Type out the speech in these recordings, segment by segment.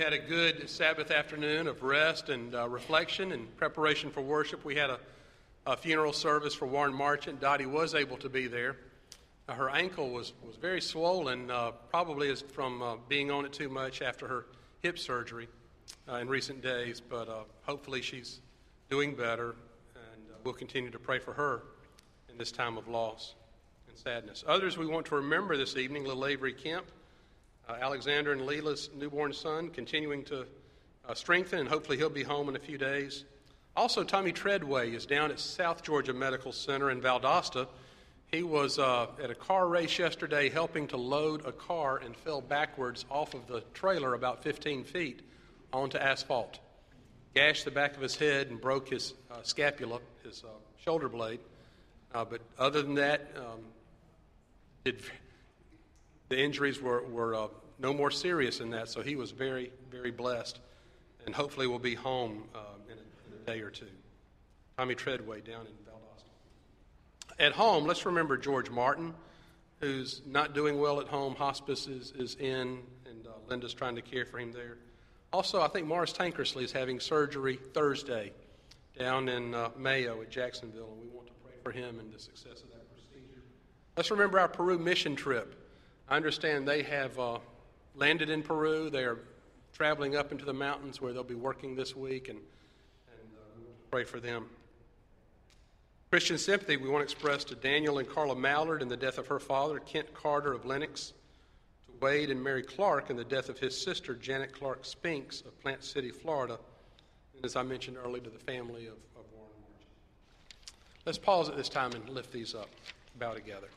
had a good Sabbath afternoon of rest and uh, reflection and preparation for worship. We had a, a, funeral service for Warren Marchant. Dottie was able to be there. Uh, her ankle was, was very swollen, uh, probably is from uh, being on it too much after her hip surgery uh, in recent days, but uh, hopefully she's doing better, and we'll continue to pray for her in this time of loss and sadness. Others we want to remember this evening Little Avery Kemp Alexander and Leela's newborn son, continuing to uh, strengthen, and hopefully he'll be home in a few days. Also, Tommy Treadway is down at South Georgia Medical Center in Valdosta. He was uh, at a car race yesterday helping to load a car and fell backwards off of the trailer about 15 feet onto asphalt. Gashed the back of his head and broke his uh, scapula, his uh, shoulder blade. Uh, but other than that, um, did the injuries were, were uh, no more serious than that, so he was very, very blessed. And hopefully will be home uh, in, a, in, a, day or two. Tommy Treadway down in Valdosta. At home, let's remember George Martin, who's not doing well at home. Hospice is, is in, and uh, Linda's trying to care for him there. Also, I think Morris Tankersley is having surgery Thursday down in uh, Mayo at Jacksonville, and we want to pray for him and the success of that procedure. Let's remember our Peru mission trip. I understand they have uh, landed in Peru. They are traveling up into the mountains where they'll be working this week, and, and uh, pray for them. Christian sympathy we want to express to Daniel and Carla Mallard in the death of her father, Kent Carter of Lenox, to Wade and Mary Clark in the death of his sister, Janet Clark Spinks of Plant City, Florida, and as I mentioned earlier, to the family of, of Warren. Let's pause at this time and lift these up, bow together.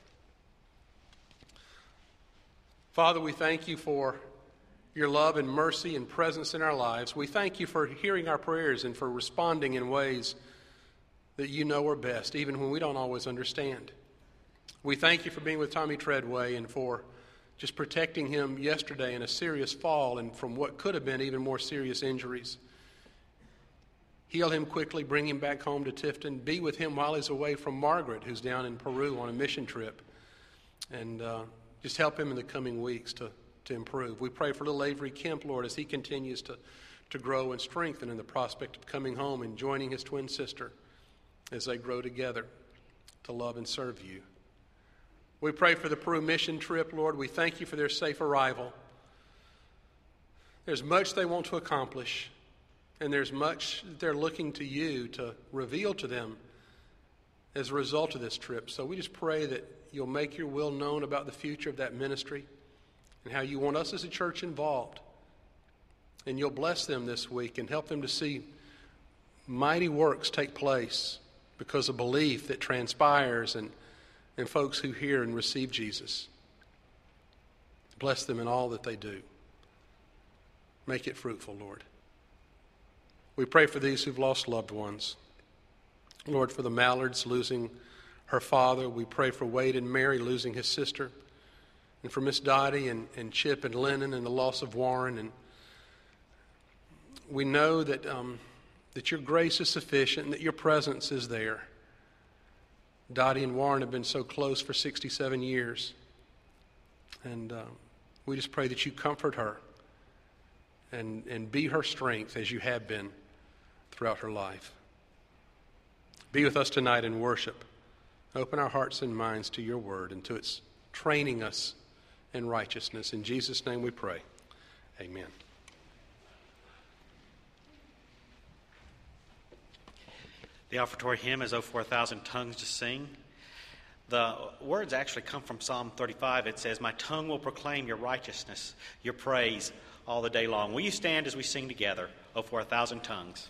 Father, we thank you for your love and mercy and presence in our lives. We thank you for hearing our prayers and for responding in ways that you know are best, even when we don't always understand. We thank you for being with Tommy Treadway and for just protecting him yesterday in a serious fall and from what could have been even more serious injuries. Heal him quickly, bring him back home to Tifton, be with him while he's away from Margaret, who's down in Peru on a mission trip. And uh, just help him in the coming weeks to, to improve. We pray for little Avery Kemp, Lord, as he continues to, to grow and strengthen in the prospect of coming home and joining his twin sister as they grow together to love and serve you. We pray for the Peru mission trip, Lord. We thank you for their safe arrival. There's much they want to accomplish, and there's much they're looking to you to reveal to them as a result of this trip. So we just pray that you'll make your will known about the future of that ministry and how you want us as a church involved. And you'll bless them this week and help them to see mighty works take place because of belief that transpires and, and folks who hear and receive Jesus. Bless them in all that they do. Make it fruitful, Lord. We pray for these who've lost loved ones. Lord, for the Mallards losing her father. We pray for Wade and Mary losing his sister, and for Miss Dottie and, and Chip and Lennon and the loss of Warren. And we know that, um, that your grace is sufficient and that your presence is there. Dottie and Warren have been so close for 67 years. And uh, we just pray that you comfort her and, and be her strength as you have been throughout her life. Be with us tonight in worship. Open our hearts and minds to your word and to its training us in righteousness. In Jesus' name we pray. Amen. The offertory hymn is "O for a Thousand Tongues to Sing. The words actually come from Psalm 35. It says, My tongue will proclaim your righteousness, your praise all the day long. Will you stand as we sing together, O for a Thousand Tongues?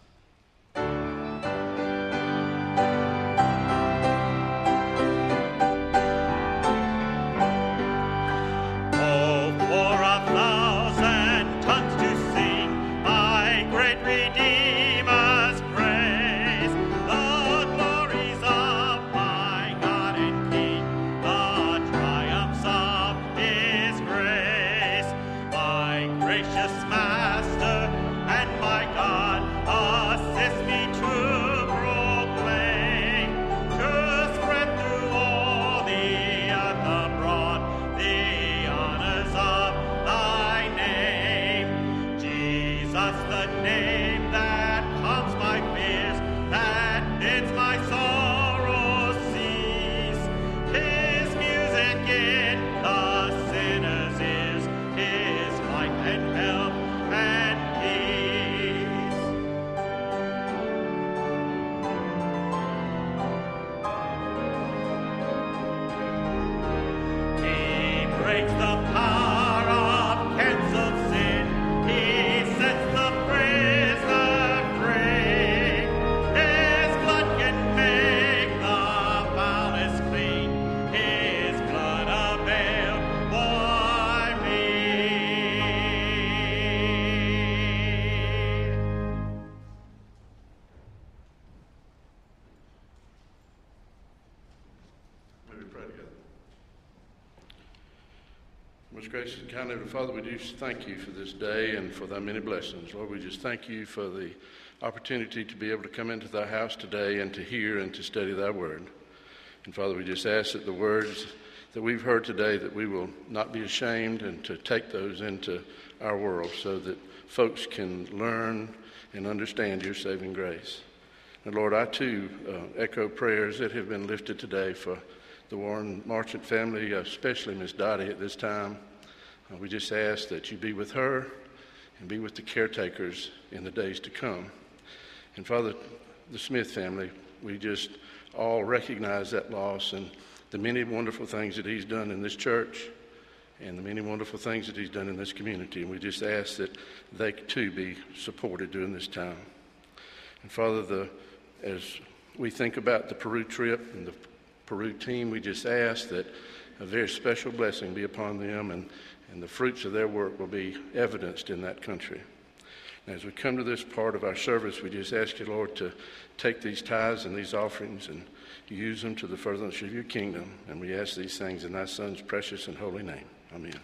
Kind Heavenly Father, we do thank you for this day and for thy many blessings. Lord, we just thank you for the opportunity to be able to come into thy house today and to hear and to study thy word. And Father, we just ask that the words that we've heard today, that we will not be ashamed and to take those into our world so that folks can learn and understand your saving grace. And Lord, I too uh, echo prayers that have been lifted today for the Warren Marchant family, especially Miss Dottie at this time. We just ask that you be with her and be with the caretakers in the days to come. And Father, the Smith family, we just all recognize that loss and the many wonderful things that he's done in this church and the many wonderful things that he's done in this community. And we just ask that they too be supported during this time. And Father, the, as we think about the Peru trip and the Peru team, we just ask that a very special blessing be upon them and and the fruits of their work will be evidenced in that country. And as we come to this part of our service, we just ask you, Lord, to take these tithes and these offerings and use them to the furtherance of your kingdom. And we ask these things in thy Son's precious and holy name. Amen.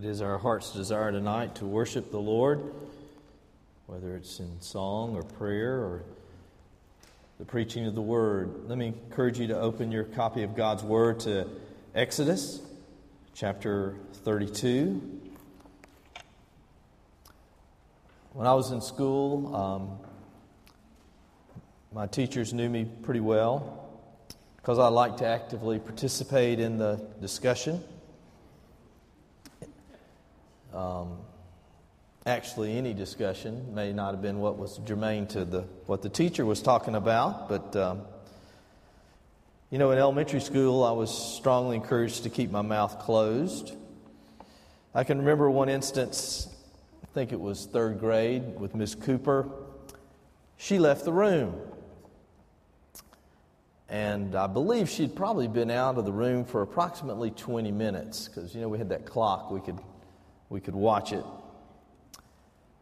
It is our heart's desire tonight to worship the Lord, whether it's in song or prayer or the preaching of the Word. Let me encourage you to open your copy of God's Word to Exodus chapter 32. When I was in school, um, my teachers knew me pretty well because I like to actively participate in the discussion. Um, actually, any discussion may not have been what was germane to the, what the teacher was talking about, but um, you know, in elementary school, I was strongly encouraged to keep my mouth closed. I can remember one instance, I think it was third grade, with Miss Cooper. She left the room. And I believe she'd probably been out of the room for approximately 20 minutes because, you know, we had that clock. We could we could watch it.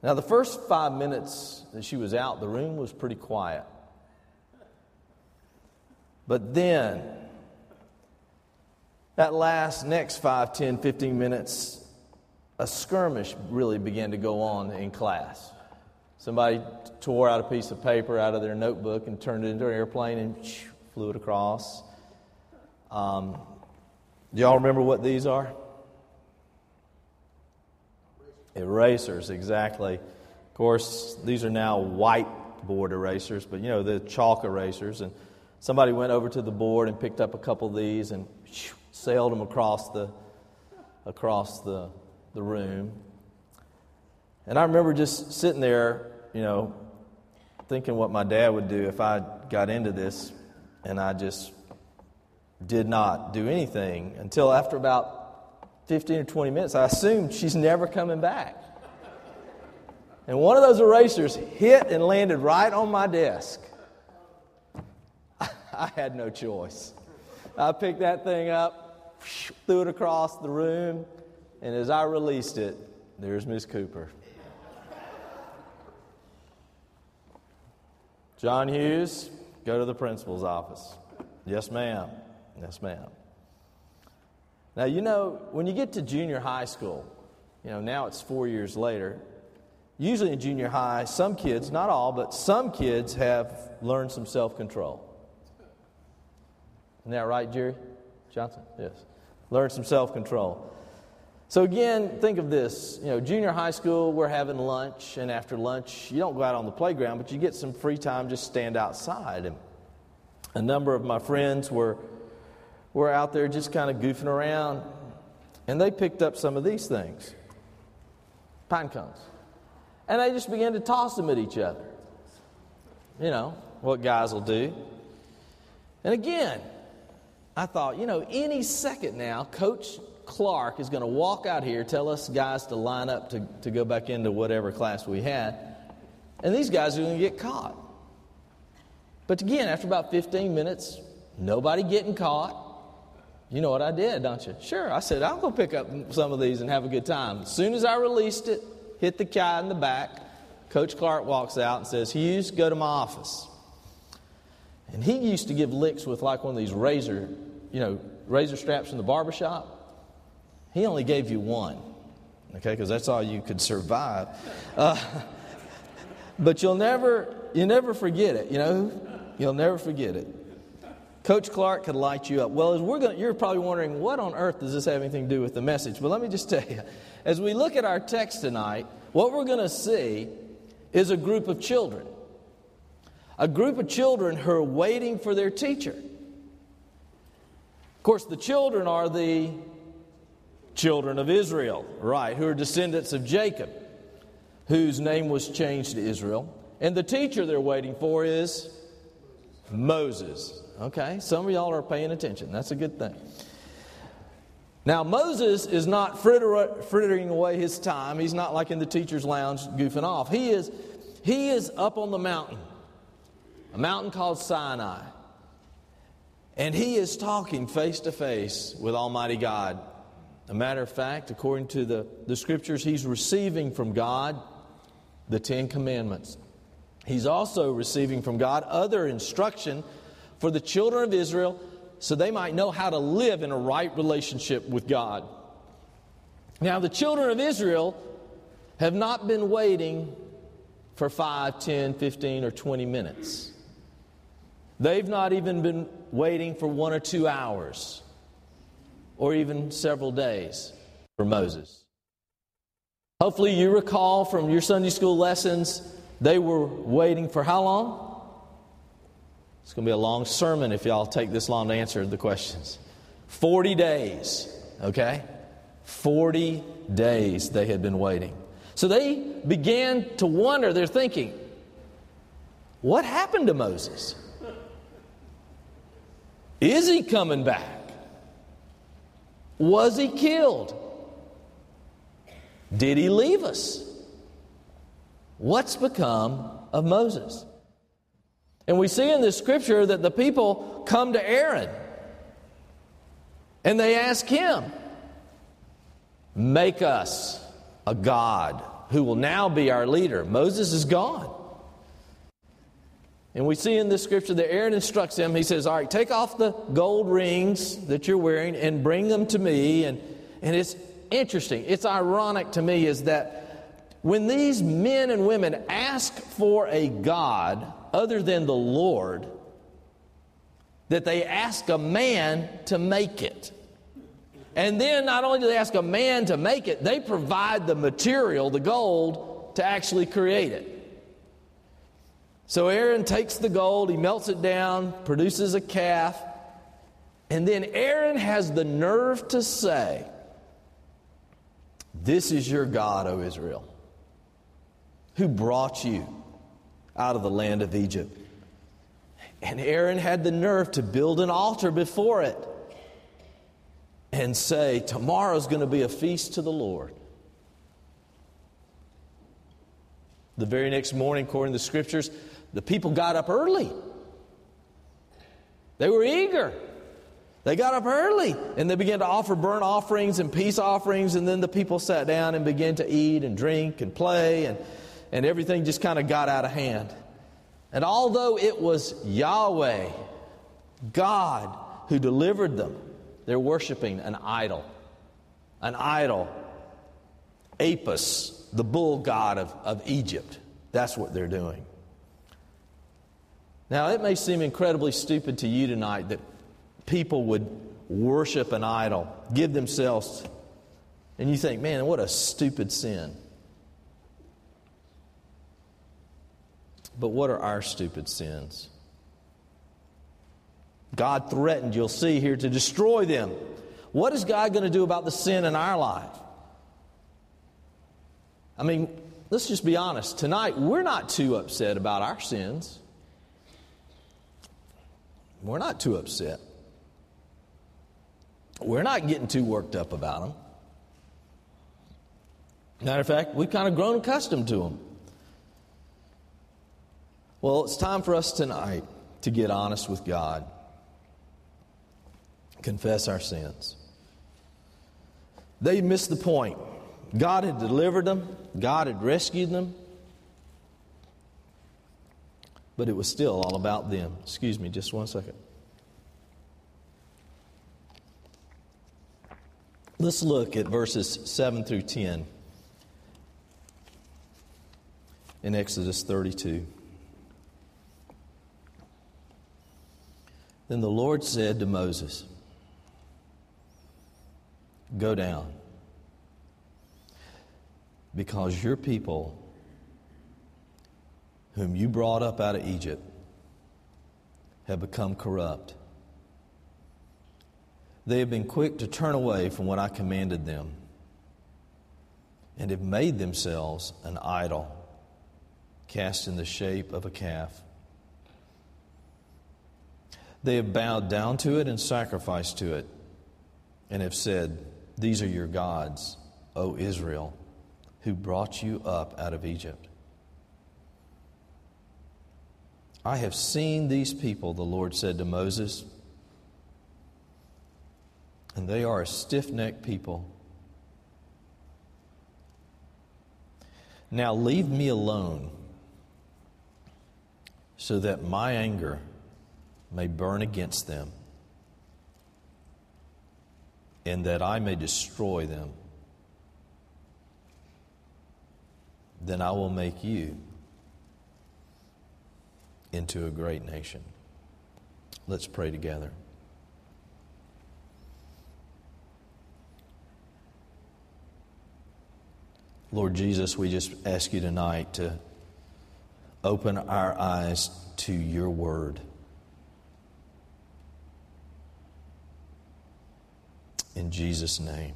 Now, the first five minutes that she was out, the room was pretty quiet. But then, that last next 5, 10, 15 minutes, a skirmish really began to go on in class. Somebody tore out a piece of paper out of their notebook and turned it into an airplane and flew it across. Um, do y'all remember what these are? Erasers, exactly. Of course, these are now whiteboard erasers, but you know, the chalk erasers. And somebody went over to the board and picked up a couple of these and sailed them across the, across the, the room. And I remember just sitting there, you know, thinking what my dad would do if I got into this, and I just did not do anything until after about 15 or 20 minutes. I assumed she's never coming back. And one of those erasers hit and landed right on my desk. I had no choice. I picked that thing up, threw it across the room, and as I released it, there's Miss Cooper. John Hughes, go to the principal's office. Yes, ma'am. Yes, ma'am. Now, you know, when you get to junior high school, you know, now it's four years later, usually in junior high, some kids, not all, but some kids have learned some self control. Isn't that right, Jerry Johnson? Yes. Learn some self control. So, again, think of this. You know, junior high school, we're having lunch, and after lunch, you don't go out on the playground, but you get some free time, just stand outside. And a number of my friends were were out there just kind of goofing around, and they picked up some of these things pine cones. And they just began to toss them at each other. You know, what guys will do. And again, I thought, you know, any second now, Coach Clark is going to walk out here, tell us guys to line up to, to go back into whatever class we had, and these guys are going to get caught. But again, after about 15 minutes, nobody getting caught. You know what I did, don't you? Sure. I said, I'll go pick up some of these and have a good time. As soon as I released it, hit the guy in the back, Coach Clark walks out and says, Hughes, go to my office. And he used to give licks with like one of these razor, you know, razor straps from the barber shop. He only gave you one, okay, because that's all you could survive. Uh, but you'll never, you never forget it, you know? You'll never forget it. Coach Clark could light you up. Well, as we're going, you're probably wondering, what on earth does this have anything to do with the message? But let me just tell you, as we look at our text tonight, what we're going to see is a group of children. A group of children who are waiting for their teacher. Of course, the children are the children of Israel, right, who are descendants of Jacob, whose name was changed to Israel. And the teacher they're waiting for is Moses. Okay, some of y'all are paying attention. That's a good thing. Now, Moses is not frittering away his time. He's not like in the teacher's lounge goofing off. He is, he is up on the mountain, a mountain called Sinai. And he is talking face to face with Almighty God. A matter of fact, according to the, the scriptures, he's receiving from God the Ten Commandments. He's also receiving from God other instruction for the children of Israel so they might know how to live in a right relationship with God. Now, the children of Israel have not been waiting for 5, 10, 15, or 20 minutes. They've not even been waiting for one or two hours or even several days for Moses. Hopefully, you recall from your Sunday school lessons, they were waiting for how long? It's going to be a long sermon if y'all take this long to answer the questions. 40 days, okay? 40 days they had been waiting. So they began to wonder, they're thinking, what happened to Moses? Is he coming back? Was he killed? Did he leave us? What's become of Moses? And we see in this scripture that the people come to Aaron and they ask him, Make us a God who will now be our leader. Moses is gone. And we see in this scripture that Aaron instructs him. He says, All right, take off the gold rings that you're wearing and bring them to me. And, and it's interesting, it's ironic to me, is that when these men and women ask for a God other than the Lord, that they ask a man to make it. And then not only do they ask a man to make it, they provide the material, the gold, to actually create it. So Aaron takes the gold, he melts it down, produces a calf, and then Aaron has the nerve to say, This is your God, O Israel, who brought you out of the land of Egypt. And Aaron had the nerve to build an altar before it and say, Tomorrow's going to be a feast to the Lord. The very next morning, according to the scriptures, the people got up early. They were eager. They got up early and they began to offer burnt offerings and peace offerings, and then the people sat down and began to eat and drink and play, and, and everything just kind of got out of hand. And although it was Yahweh, God, who delivered them, they're worshiping an idol. An idol. Apis, the bull god of, of Egypt. That's what they're doing. Now, it may seem incredibly stupid to you tonight that people would worship an idol, give themselves, and you think, man, what a stupid sin. But what are our stupid sins? God threatened, you'll see here, to destroy them. What is God going to do about the sin in our life? I mean, let's just be honest. Tonight, we're not too upset about our sins. We're not too upset. We're not getting too worked up about them. Matter of fact, we've kind of grown accustomed to them. Well, it's time for us tonight to get honest with God confess our sins. They missed the point. God had delivered them, God had rescued them, but it was still all about them. Excuse me, just one second. Let's look at verses 7 through 10 in Exodus 32. Then the Lord said to Moses, Go down. Because your people, whom you brought up out of Egypt, have become corrupt. They have been quick to turn away from what I commanded them and have made themselves an idol cast in the shape of a calf. They have bowed down to it and sacrificed to it and have said, these are your gods, O Israel, who brought you up out of Egypt. I have seen these people, the Lord said to Moses, and they are a stiff necked people. Now leave me alone so that my anger may burn against them and that I may destroy them. then I will make you into a great nation. Let's pray together. Lord Jesus, we just ask you tonight to open our eyes to your word. In Jesus' name,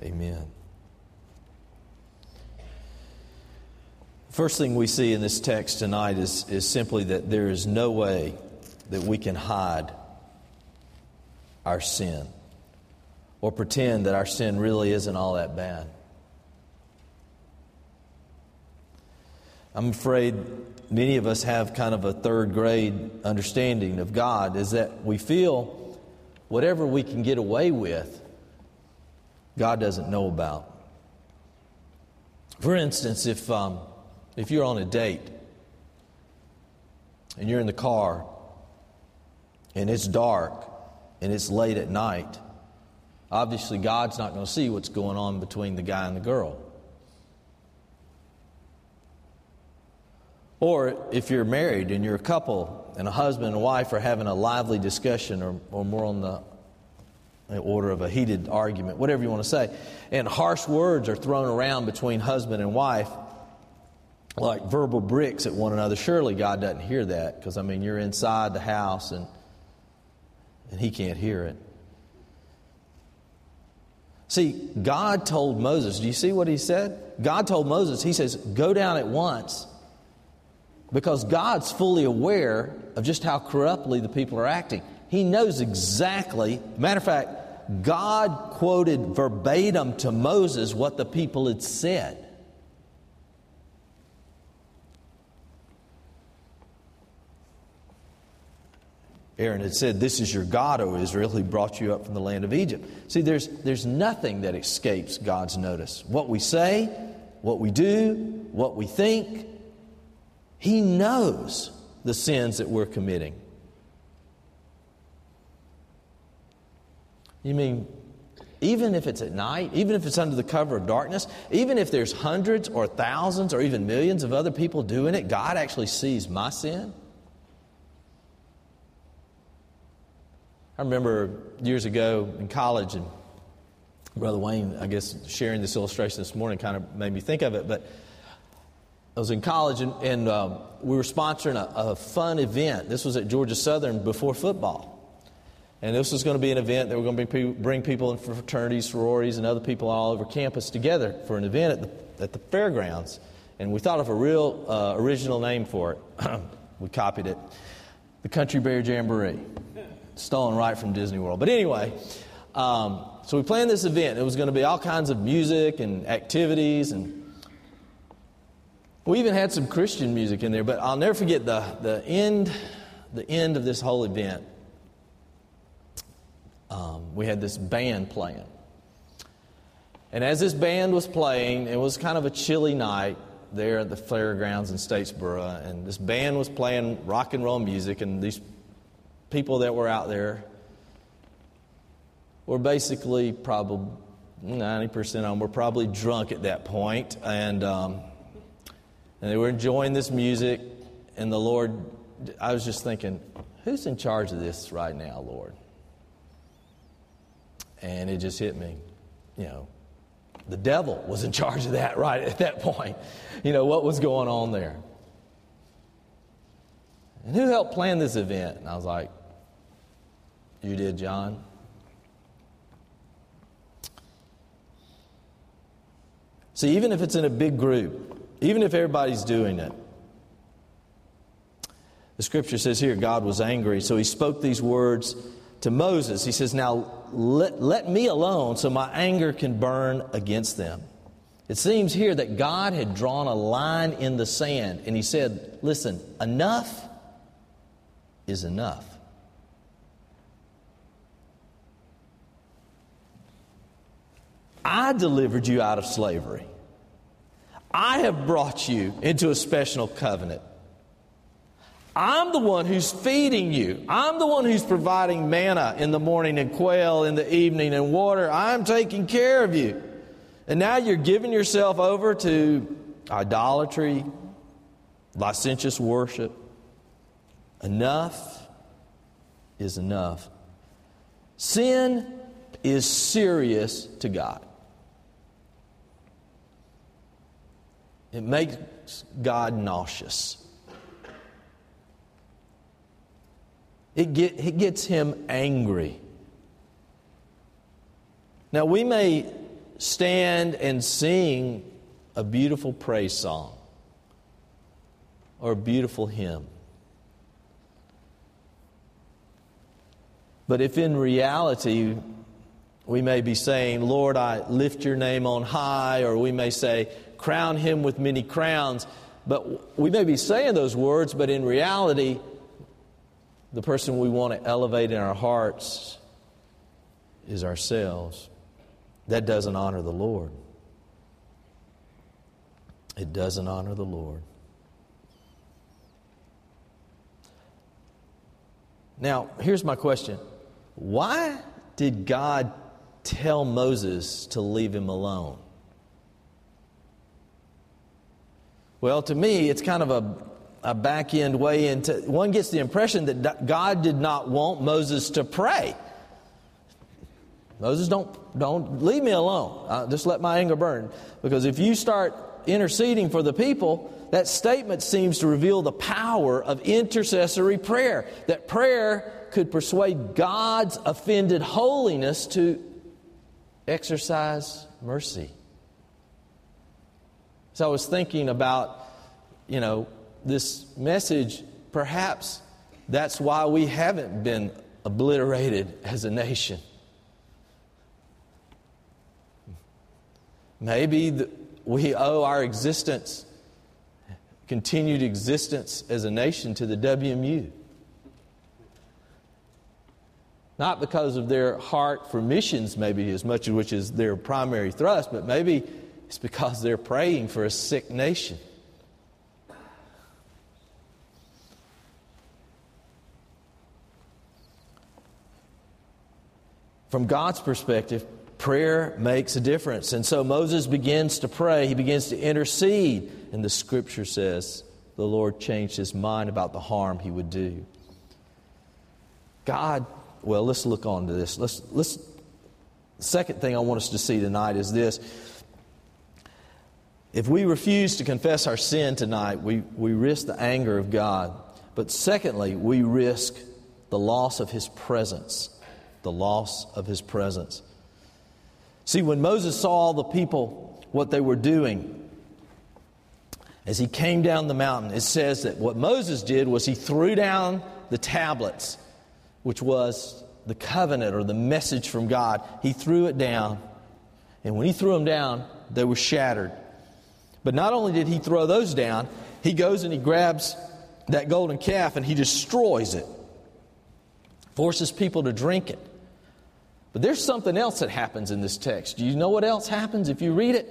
amen. First thing we see in this text tonight is, is simply that there is no way that we can hide our sin or pretend that our sin really isn't all that bad. I'm afraid many of us have kind of a third grade understanding of God is that we feel whatever we can get away with, God doesn't know about. For instance, if, um, if you're on a date and you're in the car and it's dark and it's late at night, obviously God's not going to see what's going on between the guy and the girl. Or if you're married and you're a couple and a husband and wife are having a lively discussion or, or more on the order of a heated argument, whatever you want to say, and harsh words are thrown around between husband and wife, like verbal bricks at one another, surely God doesn't hear that because, I mean, you're inside the house and, and He can't hear it. See, God told Moses, do you see what He said? God told Moses, He says, go down at once because God's fully aware of just how corruptly the people are acting. He knows exactly, matter of fact, God quoted verbatim to Moses what the people had said. Aaron had said, This is your God, O Israel, who brought you up from the land of Egypt. See, there's, there's nothing that escapes God's notice. What we say, what we do, what we think, he knows the sins that we're committing. You mean, even if it's at night, even if it's under the cover of darkness, even if there's hundreds or thousands or even millions of other people doing it, God actually sees my sin? I remember years ago in college, and Brother Wayne, I guess, sharing this illustration this morning kind of made me think of it, but I was in college and, and um, we were sponsoring a, a, fun event. This was at Georgia Southern before football. And this was going to be an event that we're going to bring, bring people in fraternities, sororities, and other people all over campus together for an event at the, at the fairgrounds. And we thought of a real uh, original name for it. we copied it the Country Bear Jamboree, stolen right from Disney World. But anyway, um, so we planned this event. It was going to be all kinds of music and activities and we even had some Christian music in there, but I'll never forget the, the, end, the end of this whole event. Um, we had this band playing. And as this band was playing, it was kind of a chilly night there at the fairgrounds in Statesboro, and this band was playing rock and roll music, and these people that were out there were basically probably 90% of them were probably drunk at that point, and um, and they were enjoying this music, and the Lord, I was just thinking, who's in charge of this right now, Lord? And it just hit me, you know, the devil was in charge of that right at that point. You know, what was going on there? And who helped plan this event? And I was like, You did, John. See, even if it's in a big group, even if everybody's doing it. The scripture says here God was angry, so he spoke these words to Moses. He says, Now let, let me alone so my anger can burn against them. It seems here that God had drawn a line in the sand and he said, Listen, enough is enough. I delivered you out of slavery. I have brought you into a special covenant. I'm the one who's feeding you. I'm the one who's providing manna in the morning and quail in the evening and water. I'm taking care of you. And now you're giving yourself over to idolatry, licentious worship. Enough is enough. Sin is serious to God. It makes God nauseous. It, get, it gets him angry. Now, we may stand and sing a beautiful praise song or a beautiful hymn. But if in reality we may be saying, Lord, I lift your name on high, or we may say, crown him with many crowns, but we may be saying those words, but in reality, the person we want to elevate in our hearts is ourselves. That doesn't honor the Lord. It doesn't honor the Lord. Now, here's my question Why did God tell Moses to leave him alone? Well, to me, it's kind of a, a back end way into. One gets the impression that God did not want Moses to pray. Moses, don't, don't leave me alone. Uh, just let my anger burn. Because if you start interceding for the people, that statement seems to reveal the power of intercessory prayer. That prayer could persuade God's offended holiness to exercise mercy. So I was thinking about, you know, this message. Perhaps that's why we haven't been obliterated as a nation. Maybe the, we owe our existence, continued existence as a nation, to the WMU. Not because of their heart for missions, maybe as much as which is their primary thrust, but maybe it's because they're praying for a sick nation. From God's perspective, prayer makes a difference. And so Moses begins to pray, he begins to intercede, and the scripture says the Lord changed his mind about the harm he would do. God, well, let's look on to this. Let's, let's, second thing I want us to see tonight is this if we refuse to confess our sin tonight, we, we risk the anger of God. But secondly, we risk the loss of His presence. The loss of His presence. See, when Moses saw the people, what they were doing, as he came down the mountain, it says that what Moses did was he threw down the tablets, which was the covenant or the message from God. He threw it down. And when he threw them down, they were shattered. But not only did he throw those down, he goes and he grabs that golden calf and he destroys it, forces people to drink it. But there's something else that happens in this text. Do you know what else happens if you read it?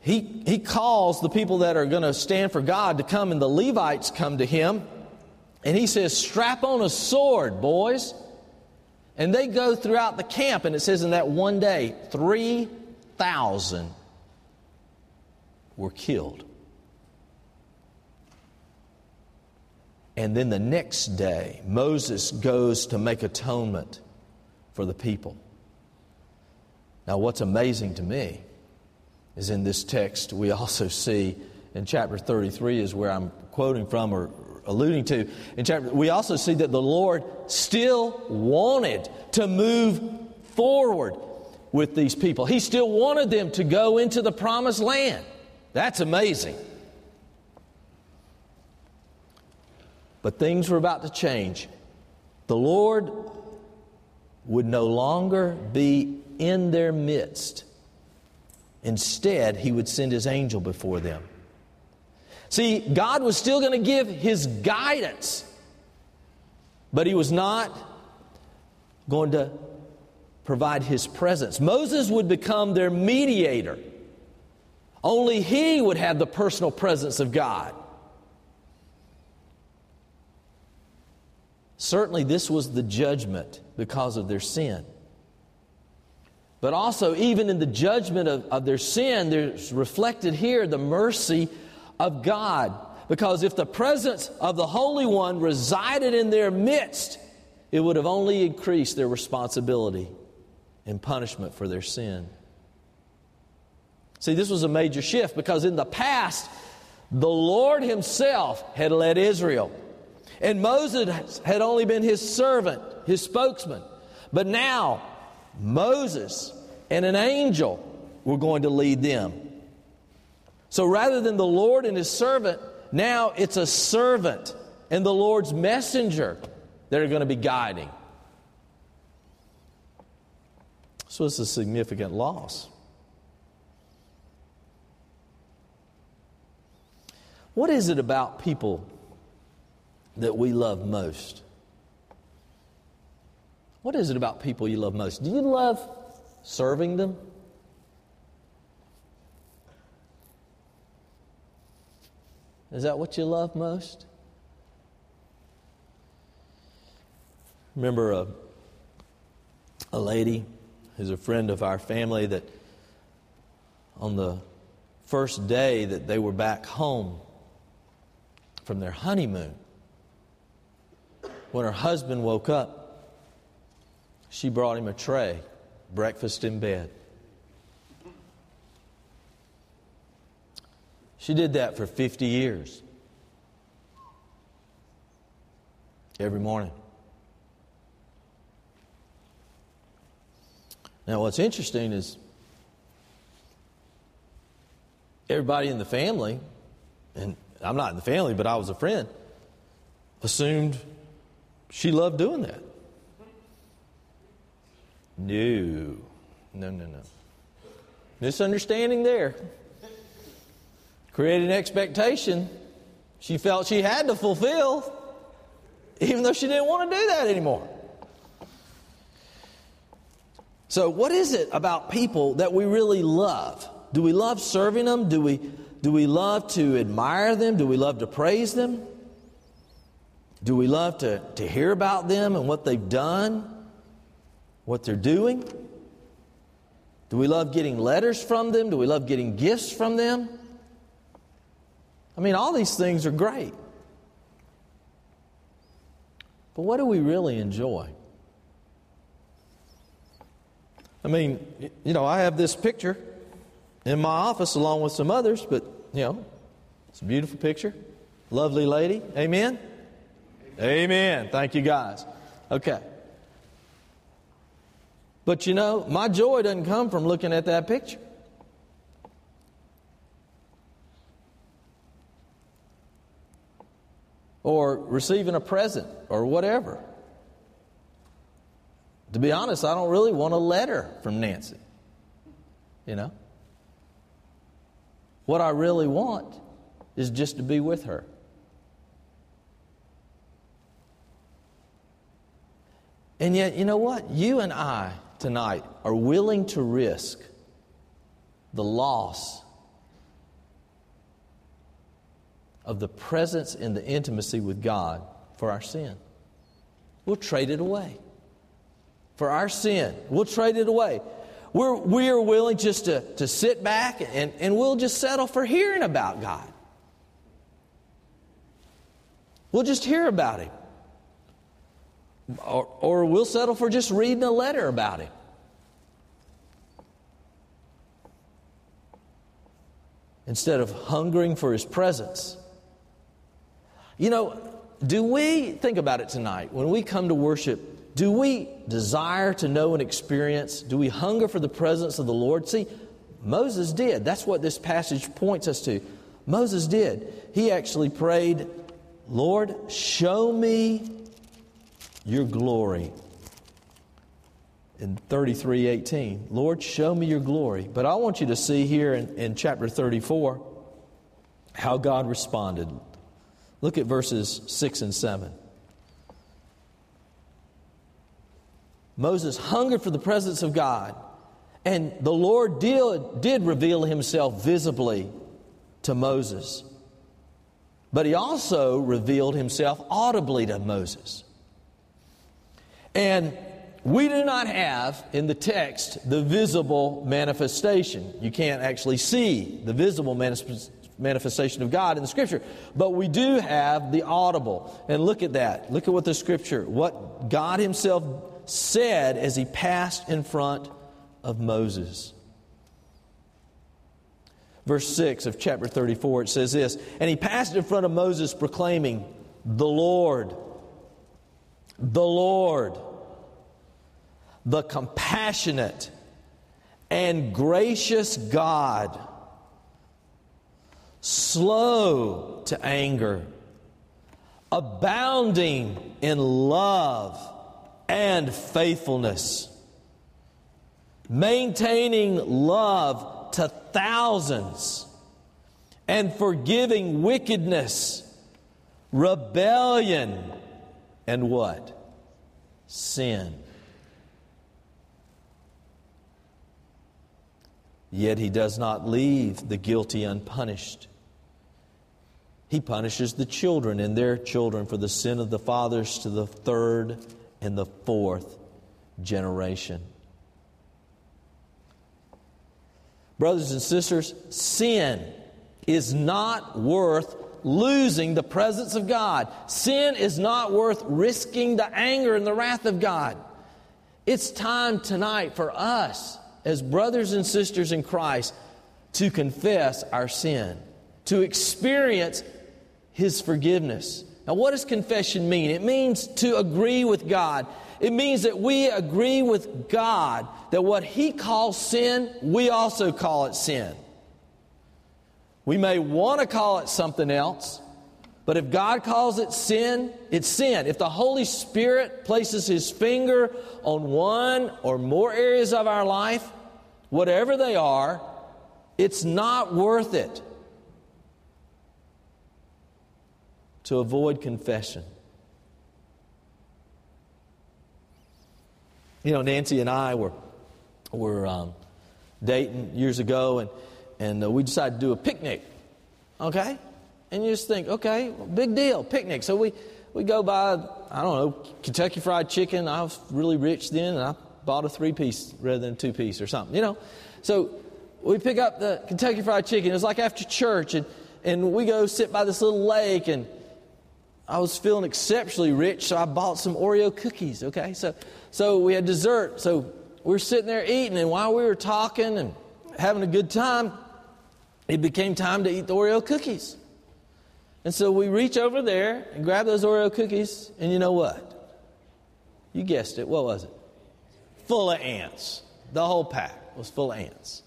He, he calls the people that are going to stand for God to come, and the Levites come to him. And he says, Strap on a sword, boys. And they go throughout the camp, and it says in that one day, 3,000 were killed. And then the next day, Moses goes to make atonement for the people. Now, what's amazing to me is in this text, we also see in chapter 33, is where I'm quoting from or alluding to. In chapter, we also see that the Lord still wanted to move forward with these people. He still wanted them to go into the promised land. That's amazing. But things were about to change. The Lord would no longer be in their midst. Instead, he would send his angel before them. See, God was still going to give his guidance, but he was not going to provide his presence. Moses would become their mediator. Only he would have the personal presence of God. Certainly, this was the judgment because of their sin. But also, even in the judgment of, of their sin, there's reflected here the mercy of God. Because if the presence of the Holy One resided in their midst, it would have only increased their responsibility and punishment for their sin. See, this was a major shift because in the past, the Lord Himself had led Israel. And Moses had only been his servant, his spokesman. But now, Moses and an angel were going to lead them. So rather than the Lord and his servant, now it's a servant and the Lord's messenger that are going to be guiding. So it's a significant loss. What is it about people that we love most? What is it about people you love most? Do you love serving them? Is that what you love most? Remember a, a lady who's a friend of our family that on the first day that they were back home from their honeymoon, when her husband woke up, she brought him a tray, breakfast in bed. She did that for 50 years. Every morning. Now, what's interesting is everybody in the family, and I'm not in the family, but I was a friend, assumed she loved doing that. No, no, no, no. Misunderstanding there. Created an expectation she felt she had to fulfill, even though she didn't want to do that anymore. So, what is it about people that we really love? Do we love serving them? Do we, do we love to admire them? Do we love to praise them? Do we love to, to hear about them and what they've done, what they're doing? Do we love getting letters from them? Do we love getting gifts from them? I mean, all these things are great. But what do we really enjoy? I mean, you know, I have this picture in my office along with some others, but, you know, it's a beautiful picture. Lovely lady. Amen? Amen. Thank you, guys. Okay. But you know, my joy doesn't come from looking at that picture. Or receiving a present or whatever. To be honest, I don't really want a letter from Nancy. You know? What I really want is just to be with her. And yet, you know what? You and I tonight are willing to risk the loss of the presence and the intimacy with God for our sin. We'll trade it away. For our sin, we'll trade it away. We're, we are willing just to, to sit back and, and we'll just settle for hearing about God. We'll just hear about Him. Or, or we'll settle for just reading a letter about him. Instead of hungering for his presence. You know, do we, think about it tonight, when we come to worship, do we desire to know and experience? Do we hunger for the presence of the Lord? See, Moses did. That's what this passage points us to. Moses did. He actually prayed, Lord, show me your glory. In 33:18, Lord, show me your glory. But I want you to see here in, in chapter 34 how God responded. Look at verses 6 and 7. Moses hungered for the presence of God, and the Lord did, did reveal himself visibly to Moses. But he also revealed himself audibly to Moses. And we do not have in the text the visible manifestation. You can't actually see the visible manifestation of God in the scripture, but we do have the audible. And look at that. Look at what the scripture, what God Himself said as He passed in front of Moses. Verse 6 of chapter 34, it says this And he passed in front of Moses, proclaiming, The Lord, the Lord the compassionate and gracious God, slow to anger, abounding in love and faithfulness, maintaining love to thousands, and forgiving wickedness, rebellion, and what? Sin. Yet he does not leave the guilty unpunished. He punishes the children and their children for the sin of the fathers to the third and the fourth generation. Brothers and sisters, sin is not worth losing the presence of God. Sin is not worth risking the anger and the wrath of God. It's time tonight for us as brothers and sisters in Christ to confess our sin, to experience His forgiveness. Now, what does confession mean? It means to agree with God. It means that we agree with God that what He calls sin, we also call it sin. We may want to call it something else, but if God calls it sin, it's sin. If the Holy Spirit places His finger on one or more areas of our life, whatever they are, it's not worth it to avoid confession. You know, Nancy and I were, were um, dating years ago, and, and uh, we decided to do a picnic. Okay? And you just think, okay, well, big deal, picnic. So we, we go buy, I don't know, Kentucky Fried Chicken. I was really rich then, and I bought a three piece rather than two piece or something, you know. So we pick up the Kentucky Fried Chicken. It was like after church, and, and we go sit by this little lake, and I was feeling exceptionally rich, so I bought some Oreo cookies, okay? So, so we had dessert. So we were sitting there eating, and while we were talking and having a good time, it became time to eat the Oreo cookies. And so we reach over there and grab those Oreo cookies, and you know what? You guessed it. What was it? full of ants. The whole pack was full of ants.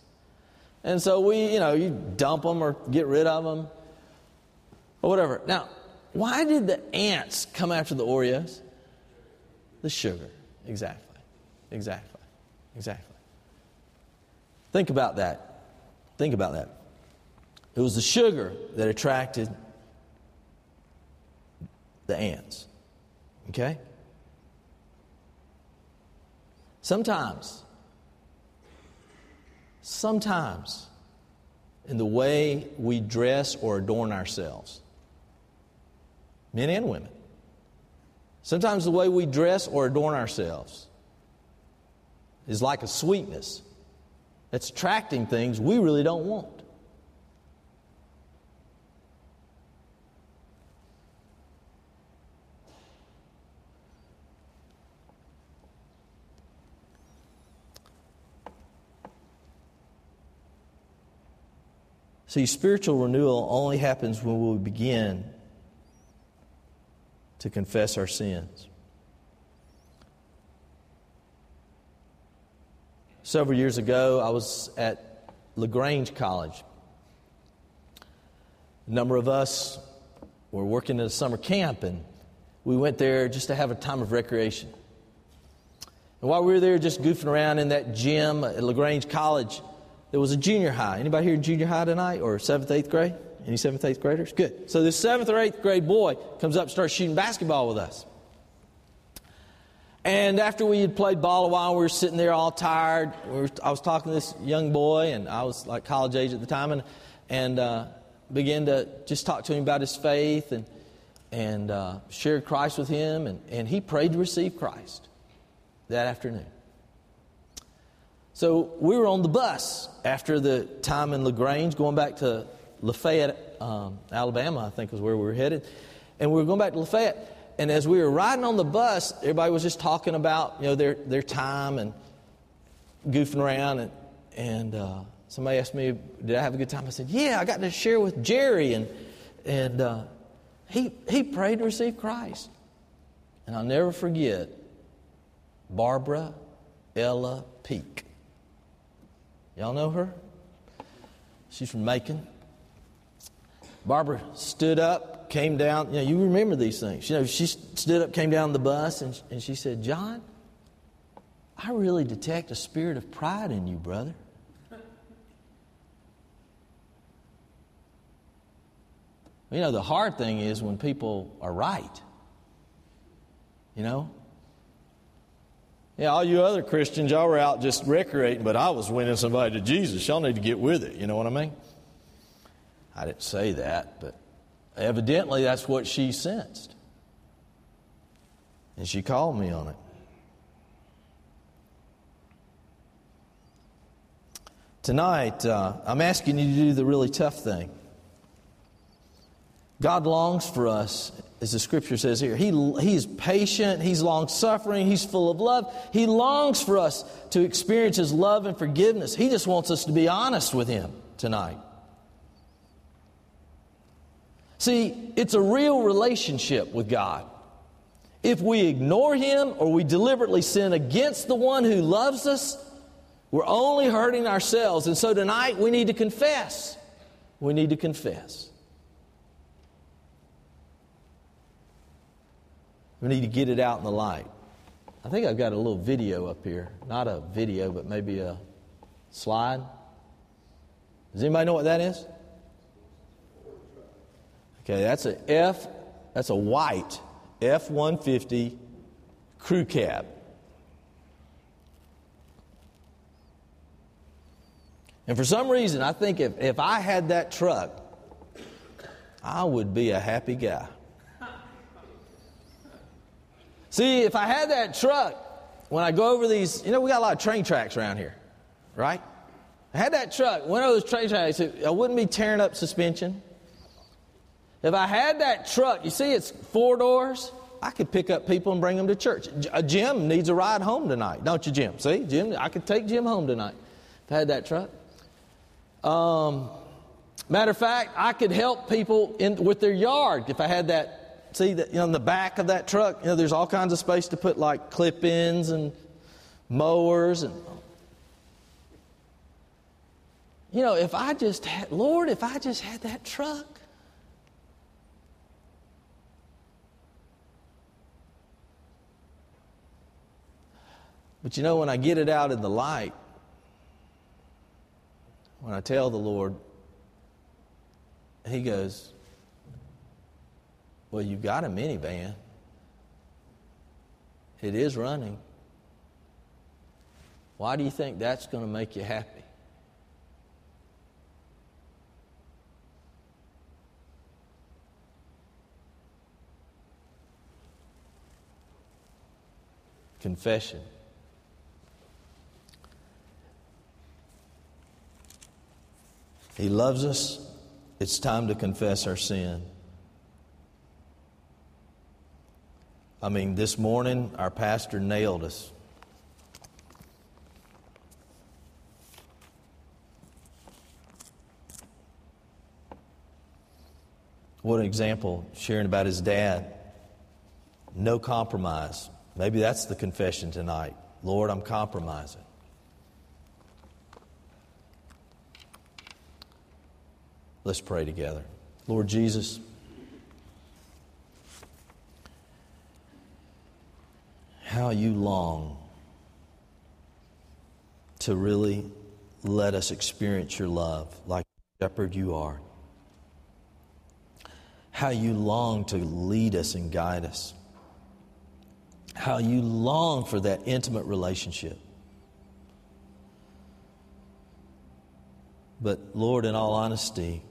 And so we, you know, you dump them or get rid of them or whatever. Now, why did the ants come after the Oreos? The sugar. Exactly. Exactly. Exactly. Think about that. Think about that. It was the sugar that attracted the ants. Okay? Sometimes, sometimes, in the way we dress or adorn ourselves, men and women, sometimes the way we dress or adorn ourselves is like a sweetness that's attracting things we really don't want. See, spiritual renewal only happens when we begin to confess our sins. Several years ago, I was at LaGrange College. A number of us were working at a summer camp, and we went there just to have a time of recreation. And while we were there just goofing around in that gym at LaGrange College, there was a junior high. Anybody here in junior high tonight or seventh, eighth grade? Any seventh, eighth graders? Good. So this seventh or eighth grade boy comes up and starts shooting basketball with us. And after we had played ball a while, we were sitting there all tired. We were, I was talking to this young boy, and I was like college age at the time, and, and uh, began to just talk to him about his faith and, and uh, shared Christ with him, and, and he prayed to receive Christ. that afternoon. So we were on the bus after the time in LaGrange, going back to Lafayette, um, Alabama, I think was where we were headed. And we were going back to Lafayette. And as we were riding on the bus, everybody was just talking about you know their, their time and goofing around. And, and uh, somebody asked me, Did I have a good time? I said, Yeah, I got to share with Jerry. And, and uh, he, he prayed to receive Christ. And I'll never forget Barbara Ella Peak. Y'all know her? She's from Macon. Barbara stood up, came down. You know, you remember these things. You know, she stood up, came down the bus, and, and she said, John, I really detect a spirit of pride in you, brother. You know, the hard thing is when people are right. You know? Yeah, all you other Christians, y'all were out just recreating, but I was winning somebody to Jesus. Y'all need to get with it. You know what I mean? I didn't say that, but evidently that's what she sensed. And she called me on it. Tonight, uh, I'm asking you to do the really tough thing. God longs for us, as the scripture says here. He, he is patient, He's long suffering, He's full of love. He longs for us to experience His love and forgiveness. He just wants us to be honest with Him tonight. See, it's a real relationship with God. If we ignore Him or we deliberately sin against the one who loves us, we're only hurting ourselves. And so tonight we need to confess. We need to confess. We need to get it out in the light. I think I've got a little video up here. Not a video, but maybe a slide. Does anybody know what that is? Okay, that's a F, that's a white F 150 crew cab. And for some reason, I think if, if I had that truck, I would be a happy guy. See, if I had that truck, when I go over these, you know, we got a lot of train tracks around here, right? I had that truck, one of those train tracks, I wouldn't be tearing up suspension. If I had that truck, you see it's four doors, I could pick up people and bring them to church. A Jim needs a ride home tonight, don't you, Jim? See, Jim, I could take Jim home tonight if I had that truck. Um, matter of fact, I could help people in, with their yard if I had that see that you know, in the back of that truck, you know, there's all kinds of space to put like clip-ins and mowers and you know, if I just had, Lord, if I just had that truck. But you know, when I get it out in the light, when I tell the Lord, He goes, well, you've got a minivan. It is running. Why do you think that's going to make you happy? Confession. He loves us. It's time to confess our sin. I mean, this morning, our pastor nailed us. What an example, sharing about his dad. No compromise. Maybe that's the confession tonight. Lord, I'm compromising. Let's pray together. Lord Jesus, how you long to really let us experience your love like shepherd you are. How you long to lead us and guide us. How you long for that intimate relationship. But Lord, in all honesty,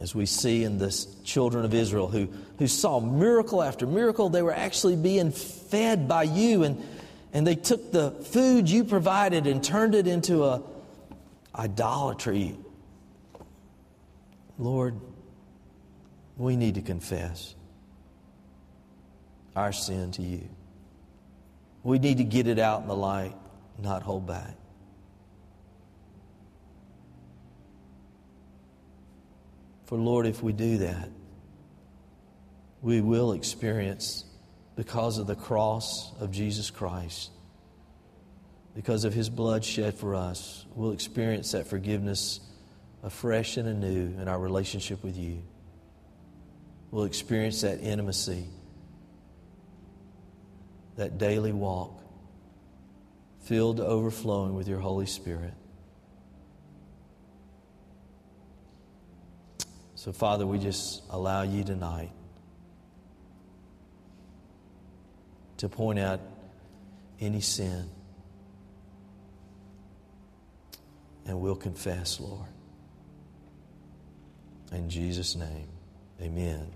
as we see in this children of Israel who, who saw miracle after miracle, they were actually being fed by you. And, and they took the food you provided and turned it into a idolatry. Lord, we need to confess our sin to you. We need to get it out in the light, not hold back. For Lord, if we do that, we will experience, because of the cross of Jesus Christ, because of his blood shed for us, we'll experience that forgiveness afresh and anew in our relationship with you. We'll experience that intimacy, that daily walk, filled to overflowing with your Holy Spirit. So, Father, we just allow you tonight to point out any sin. And we'll confess, Lord. In Jesus' name, amen.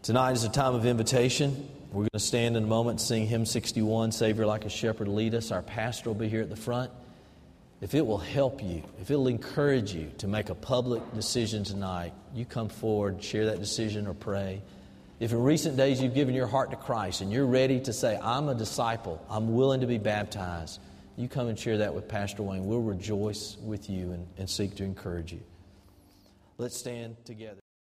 Tonight is a time of invitation. We're going to stand in a moment sing hymn 61, Savior Like a Shepherd Lead Us. Our pastor will be here at the front. If it will help you, if it'll encourage you to make a public decision tonight, you come forward, share that decision, or pray. If in recent days you've given your heart to Christ and you're ready to say, I'm a disciple, I'm willing to be baptized, you come and share that with Pastor Wayne. We'll rejoice with you and, and seek to encourage you. Let's stand together.